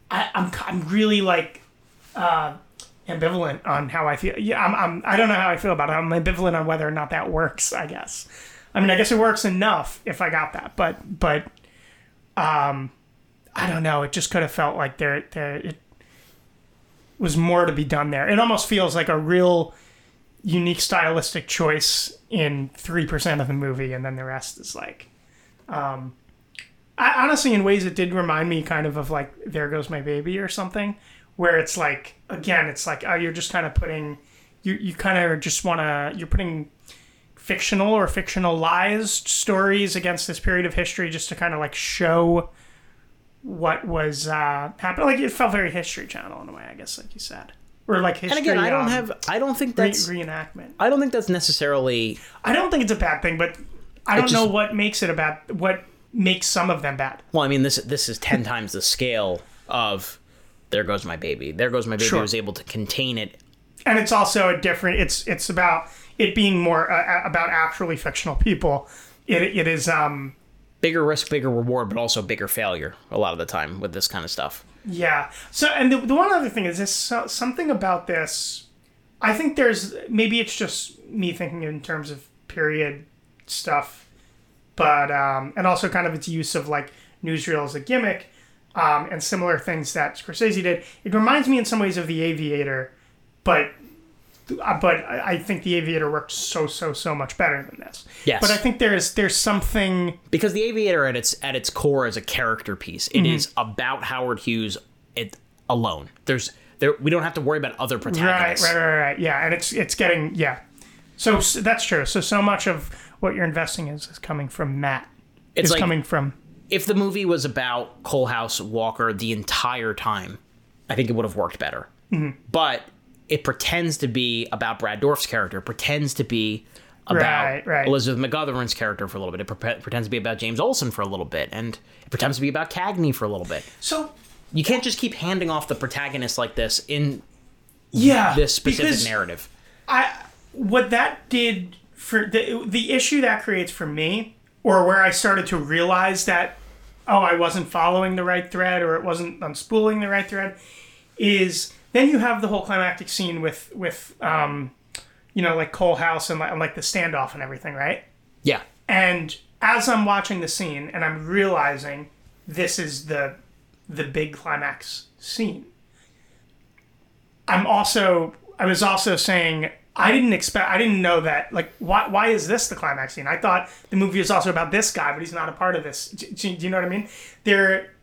I I'm I'm really like uh, ambivalent on how I feel. Yeah, I'm, I'm I don't know how I feel about it. I'm ambivalent on whether or not that works. I guess. I mean, I guess it works enough if I got that, but but um, I don't know. It just could have felt like there there it was more to be done there. It almost feels like a real unique stylistic choice in 3% of the movie and then the rest is like um I, honestly in ways it did remind me kind of of like there goes my baby or something where it's like again it's like oh you're just kind of putting you you kind of just want to you're putting fictional or fictionalized stories against this period of history just to kind of like show what was uh happening like it felt very history channel in a way i guess like you said or like history and again, I don't um, have. I don't think re- that's. reenactment I don't think that's necessarily. I don't think it's a bad thing, but I don't just- know what makes it a bad. What makes some of them bad? Well, I mean, this this is ten times the scale of. There goes my baby. There goes my baby. Sure. Was able to contain it. And it's also a different. It's it's about it being more uh, about actually fictional people. It it is um Bigger risk, bigger reward, but also bigger failure a lot of the time with this kind of stuff. yeah. So and the, the one other thing is this so, something about this. I think there's maybe it's just me thinking in terms of period stuff, but um and also kind of its use of like newsreel as a gimmick. Um, and similar things that Scorsese did. It reminds me in some ways of The Aviator, but but I think The Aviator worked so so so much better than this. Yes. But I think there's there's something because the aviator at its at its core is a character piece It is Mm-hmm. about howard hughes it alone there's there we don't have to worry about other protagonists right right right right. yeah, and it's it's getting yeah. So, s that's true. So so much of what you're investing is is coming from Matt. it's is like coming from if the movie was about Coalhouse Walker the entire time, I think it would have worked better. Mm-hmm. But it pretends to be about Brad Dourif's character, it pretends to be about Right, right. Elizabeth McGovern's character for a little bit. It pre- pretends to be about James Olson for a little bit, and it pretends to be about Cagney for a little bit. so You can't just keep handing off the protagonist like this in yeah this specific narrative. I what that did for the the issue that creates for me, or where I started to realize that oh I wasn't following the right thread or it wasn't unspooling the right thread, is then you have the whole climactic scene with with um, you know like Coalhouse and like, and like the standoff and everything, right? Yeah. And as I'm watching the scene and I'm realizing this is the the big climax scene, I'm also I was also saying I didn't expect I didn't know that like why why is this the climax scene? I thought the movie is also about this guy, but he's not a part of this. Do, do you know what I mean? There,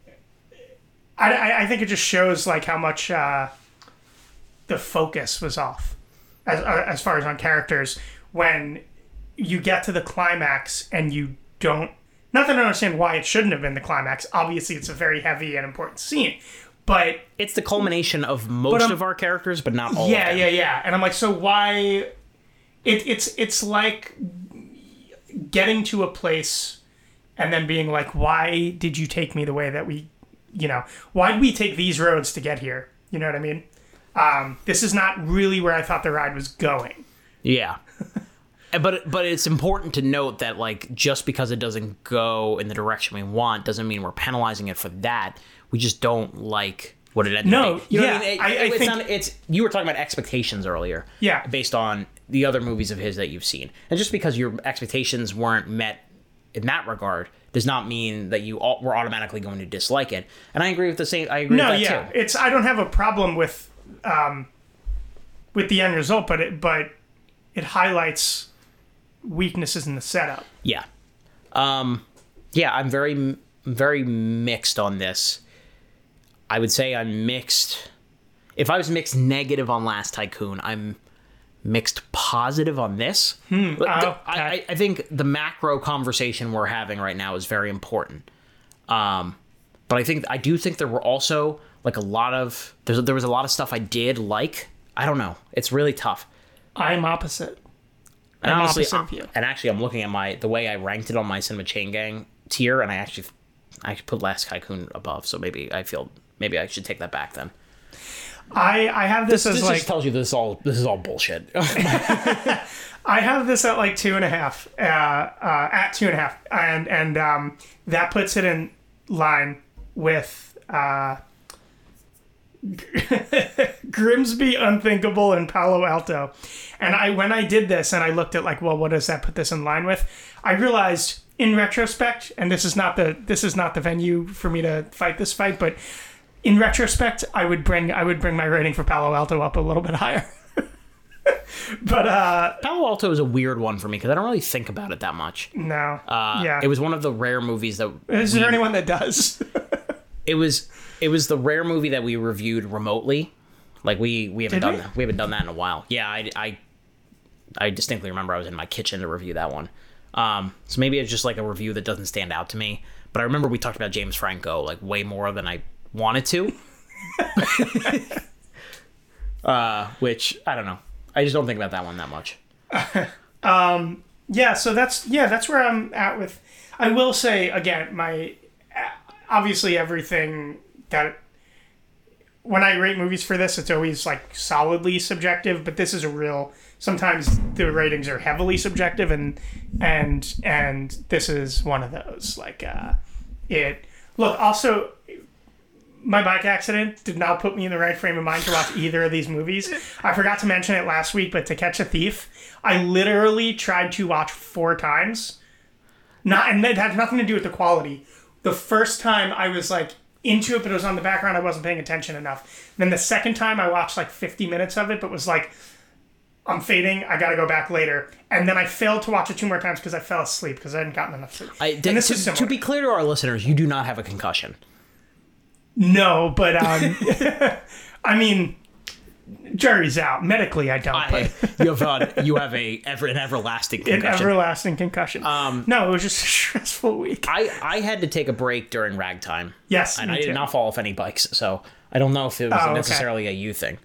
I, I, I think it just shows like how much uh, the focus was off as uh, as far as on characters when you get to the climax and you don't not that I understand why it shouldn't have been the climax. Obviously, it's a very heavy and important scene, but It's the culmination of most of our characters, but not all. yeah, of them. yeah, yeah. And I'm like, so why? It, it's it's like getting to a place and then being like, why did you take me the way that we, you know, why did we take these roads to get here? You know what I mean? Um, this is not really where I thought the ride was going. Yeah. but but it's important to note that like just because it doesn't go in the direction we want doesn't mean we're penalizing it for that. We just don't like what it ended No. You know yeah, I mean? It- I- I it's think- not, it's you were talking about expectations earlier. Yeah. Based on the other movies of his that you've seen. And just because your expectations weren't met in that regard does not mean that you all, were automatically going to dislike it. And I agree with the same I agree No, with that yeah, too. it's I don't have a problem with um, with the end result, but it but it highlights weaknesses in the setup. Yeah. Um, yeah, I'm very, very mixed on this. I would say I'm mixed. If I was mixed negative on Last Tycoon, I'm mixed positive on this. Oh, I, I, I think the macro conversation we're having right now is very important. Um, but I think I do think there were also like a lot of there's there was a lot of stuff I did like. I don't know. It's really tough. I'm opposite. And I'm honestly, opposite of you. and actually, I'm looking at my the way I ranked it on my Cinema Chain Gang tier, and I actually I put Last Tycoon above. So maybe I feel maybe I should take that back then. I I have this, as This like just tells you this is all this is all bullshit. I have this at like two and a half, uh, uh, at two and a half, and and um, that puts it in line with uh, Grimsby, Unthinkable, in Palo Alto. And I when I did this and I looked at like, well, what does that put this in line with? I realized in retrospect, and this is not the this is not the venue for me to fight this fight, but in retrospect, I would bring I would bring my rating for Palo Alto up a little bit higher. but uh Palo Alto is a weird one for me because I don't really think about it that much. no. Uh, yeah. it was one of the rare movies that Is there anyone that does? it was it was the rare movie that we reviewed remotely. Like we we haven't Did done we? that. We haven't done that in a while. Yeah, I, I I distinctly remember I was in my kitchen to review that one. Um, so maybe it's just like a review that doesn't stand out to me. But I remember we talked about James Franco like way more than I wanted to. uh, which I don't know. I just don't think about that one that much. yeah, so that's yeah, that's where I'm at with I will say again, my obviously everything that when I rate movies for this, it's always like solidly subjective, but this is a real sometimes the ratings are heavily subjective and and and this is one of those. Like uh it look also my bike accident did not put me in the right frame of mind to watch either of these movies. I forgot to mention it last week, but To Catch a Thief, I literally tried to watch four times. Not and it had nothing to do with the quality. The first time I was like into it, but it was on the background. I wasn't paying attention enough. Then the second time I watched like 50 minutes of it, but was like, I'm fading. I got to go back later. And then I failed to watch it two more times because I fell asleep because I hadn't gotten enough sleep. I, and this to, is to be clear to our listeners, you do not have a concussion. No, but um, I mean, jury's out. Medically, I don't. I, you have uh, you have a ever an everlasting but an concussion. everlasting concussion. Um, no, it was just a stressful week. I, I had to take a break during ragtime. Yes, and me I did too. not fall off any bikes, so I don't know if it was Oh, okay. necessarily a you thing.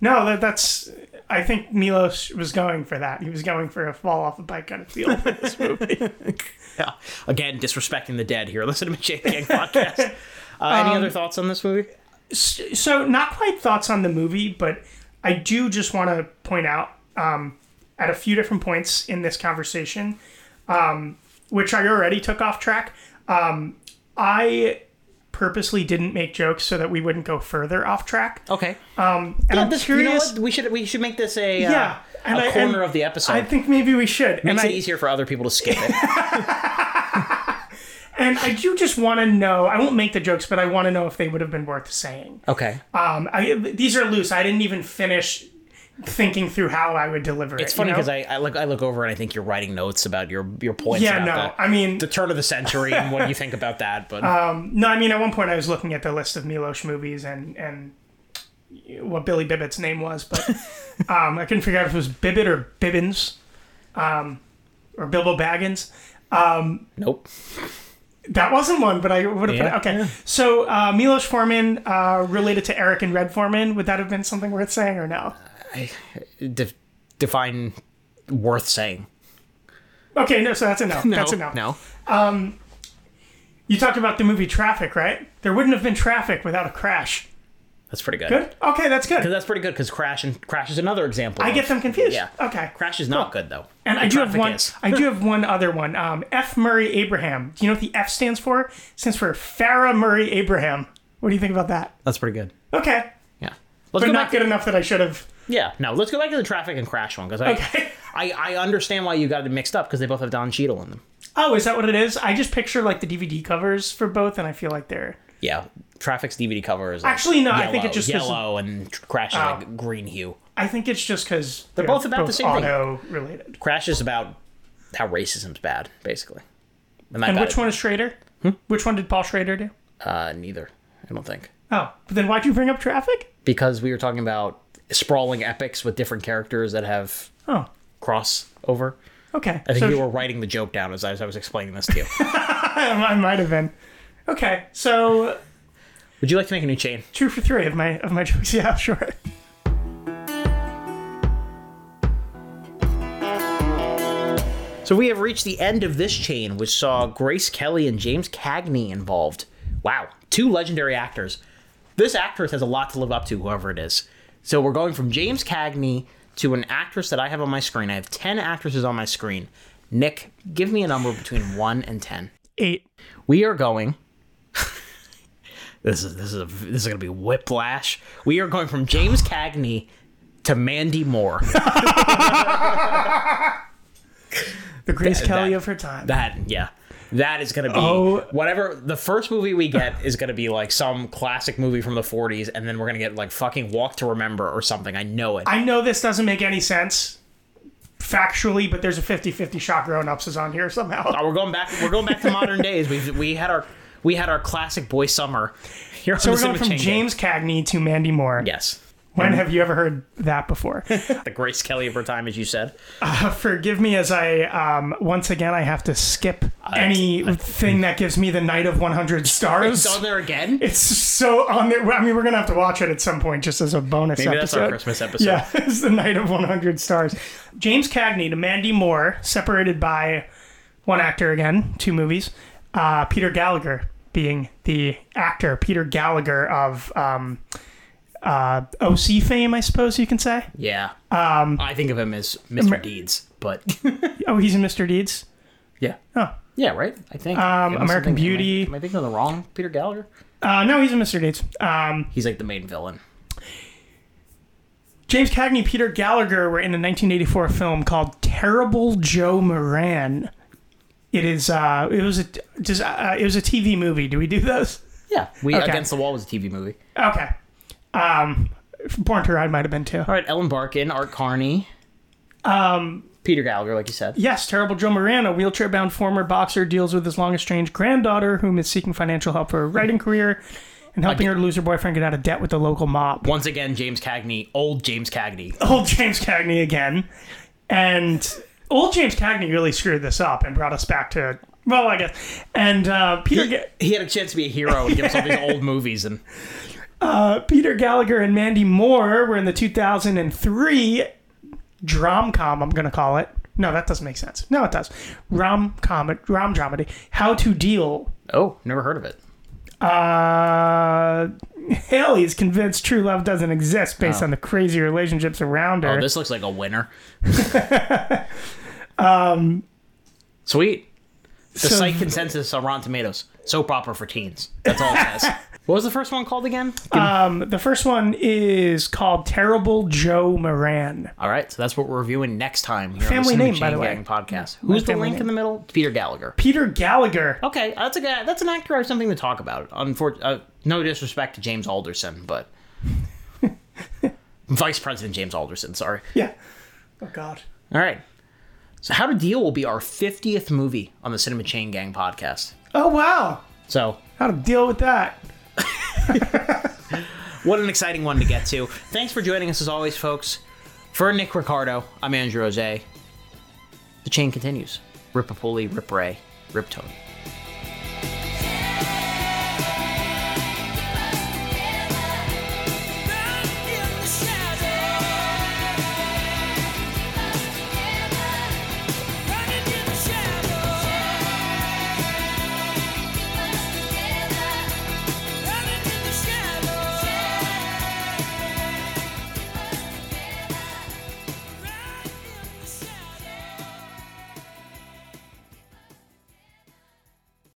No, that, that's. I think Milos was going for that. He was going for a fall off a bike kind of feel for this movie. Yeah. Again, disrespecting the dead here. Listen to my Jake Gang podcast. Uh, any other thoughts on this movie? So, not quite thoughts on the movie, but I do just want to point out um, at a few different points in this conversation, um, which I already took off track. Um, I purposely didn't make jokes so that we wouldn't go further off track. Okay. And I'm this, you know curious. what? We should we should make this a uh, Yeah, and a I- corner of the episode. I think maybe we should. Makes and it I, easier for other people to skip it. And I do just want to know. I won't make the jokes, but I want to know if they would have been worth saying. okay. Um, I, these are loose. I didn't even finish thinking through how I would deliver it. It's funny you know? because I, I look I look over and I think you're writing notes about your your points yeah, about no. the, I mean, the turn of the century and what you think about that. But no. I mean, at one point I was looking at the list of Milos movies and and what Billy Bibbit's name was, but um, I couldn't figure out if it was Bibbit or Bibbins, um, or Bilbo Baggins. nope. That wasn't one, but I would have Yeah, put it. Okay. So uh, Milos Forman uh, related to Eric and Red Foreman. Would that have been something worth saying or no? De- define worth saying. Okay, no, so that's a no. that's a no. No. You talked about the movie Traffic, right? There wouldn't have been traffic without a crash. That's pretty good. Good? Okay, that's good. Because That's pretty good because Crash and Crash is another example. I of- get them confused. Yeah. Okay. Crash is not good though. And I do have one. is. I do have one other one. Um, F. Murray Abraham. Do you know what the F stands for? It stands for Farrah Murray Abraham. What do you think about that? That's pretty good. Okay, Yeah. Let's but go not back. good enough that I should have. yeah. No. Let's go back to the Traffic and Crash one because I, Okay. I I understand why you got it mixed up because they both have Don Cheadle in them. Oh, is that what it is? I just picture like the DVD covers for both, and I feel like they're Yeah. Traffic's DVD cover is like Actually, no, I think it's just yellow and Crash is like green hue. I think it's just because they're, both about the same thing. auto related. Crash is about how racism's bad, basically. And, And which it. one is Schrader? Which one did Paul Schrader do? Uh, neither. I don't think. Oh, but then why'd you bring up Traffic? Because we were talking about sprawling epics with different characters that have Oh, crossover. okay. I think so you were writing the joke down as I, as I was explaining this to you. I might have been. Okay, so Would you like to make a new chain? two for three of my of my jokes. Yeah, sure. So we have reached the end of this chain, which saw Grace Kelly and James Cagney involved. Wow, two legendary actors. This actress has a lot to live up to, whoever it is. So we're going from James Cagney to an actress that I have on my screen. I have 10 actresses on my screen. Nick, give me a number between 1 and 10. Eight. We are going. This is this is a, this is going to be whiplash. We are going from James Cagney to Mandy Moore. The Grace Kelly that- of her time. That yeah. That is gonna be Oh. whatever the first movie we get is gonna be like some classic movie from the 40s, and then we're gonna get like fucking Walk to Remember or something. I know it. I know this doesn't make any sense factually, but there's a 50-50 shot grown ups is on here somehow. Oh, we're going back. We're going back to modern days. We we had our we had our classic boy summer. Here So we're going from. James Cagney to Mandy Moore. Yes, When have you ever heard that before? the Grace Kelly of her time, as you said. Forgive me as I um, once again I have to skip anything that gives me the night of 100 stars. It's on there again. It's so on there. I mean, we're gonna have to watch it at some point, just as a bonus Maybe that's episode. our Christmas episode. Yeah, it's the night of 100 stars. James Cagney to Mandy Moore, separated by one actor again, two movies. Uh, Peter Gallagher being the actor, Peter Gallagher of um, uh, OC fame, I suppose you can say. Yeah. Um, I think of him as Mr. Deeds, but Oh, he's in Mr. Deeds. yeah. Oh, Yeah, right. I think. Um, Am American Beauty. Am I, am I thinking of the wrong Peter Gallagher? uh, no, he's in Mr. Deeds. Um, He's like the main villain. James Cagney, Peter Gallagher were in a 1984 film called Terrible Joe Moran. It is. Uh, it was a. Does, uh, it was a TV movie. Do we do those? Yeah. We Okay. Against the Wall was a TV movie. Okay. Um, Born to Ride might have been too. All right, Ellen Barkin, Art Carney, um, Peter Gallagher, like you said. Yes, Terrible Joe Moran, a wheelchair-bound former boxer, deals with his long-estranged granddaughter, whom is seeking financial help for her writing career, and helping her to lose her boyfriend get out of debt with the local mob. Once again, James Cagney, old James Cagney. Old James Cagney again, and old James Cagney really screwed this up and brought us back to well, I guess. And uh, Peter. Ga- He had a chance to be a hero and give us all these old movies, and Peter Gallagher and Mandy Moore were in the 2003 drom-com, I'm going to call it. No, that doesn't make sense. No, it does. Rom-com, rom dramedy. How to Deal. oh, never heard of it. Uh, Haley is convinced true love doesn't exist based Oh. on the crazy relationships around her. Oh, this looks like a winner. um, Sweet. The So- site consensus on Rotten Tomatoes. Soap opera for teens. That's all it says. what was the first one called again? um, the first one is called Terrible Joe Moran. all right, so that's what we're reviewing next time here Family on the Cinema name, by the way. Gang podcast. Who's the link name. in the middle? Peter Gallagher. Peter Gallagher. Okay, that's a guy. That's an actor I have something to talk about. Unfor- uh, no disrespect to James Alderson, but Vice President James Alderson. Sorry. Yeah. Oh, God. All right. So, How to Deal will be our 50th movie on the Cinema Chain Gang podcast. Oh, wow. So, How to deal with that. what an exciting one to get to. Thanks for joining us as always, folks. For Nick Ricardo, I'm Andrew Jose. The chain continues. Rip a pulley, rip Ray, rip Tony.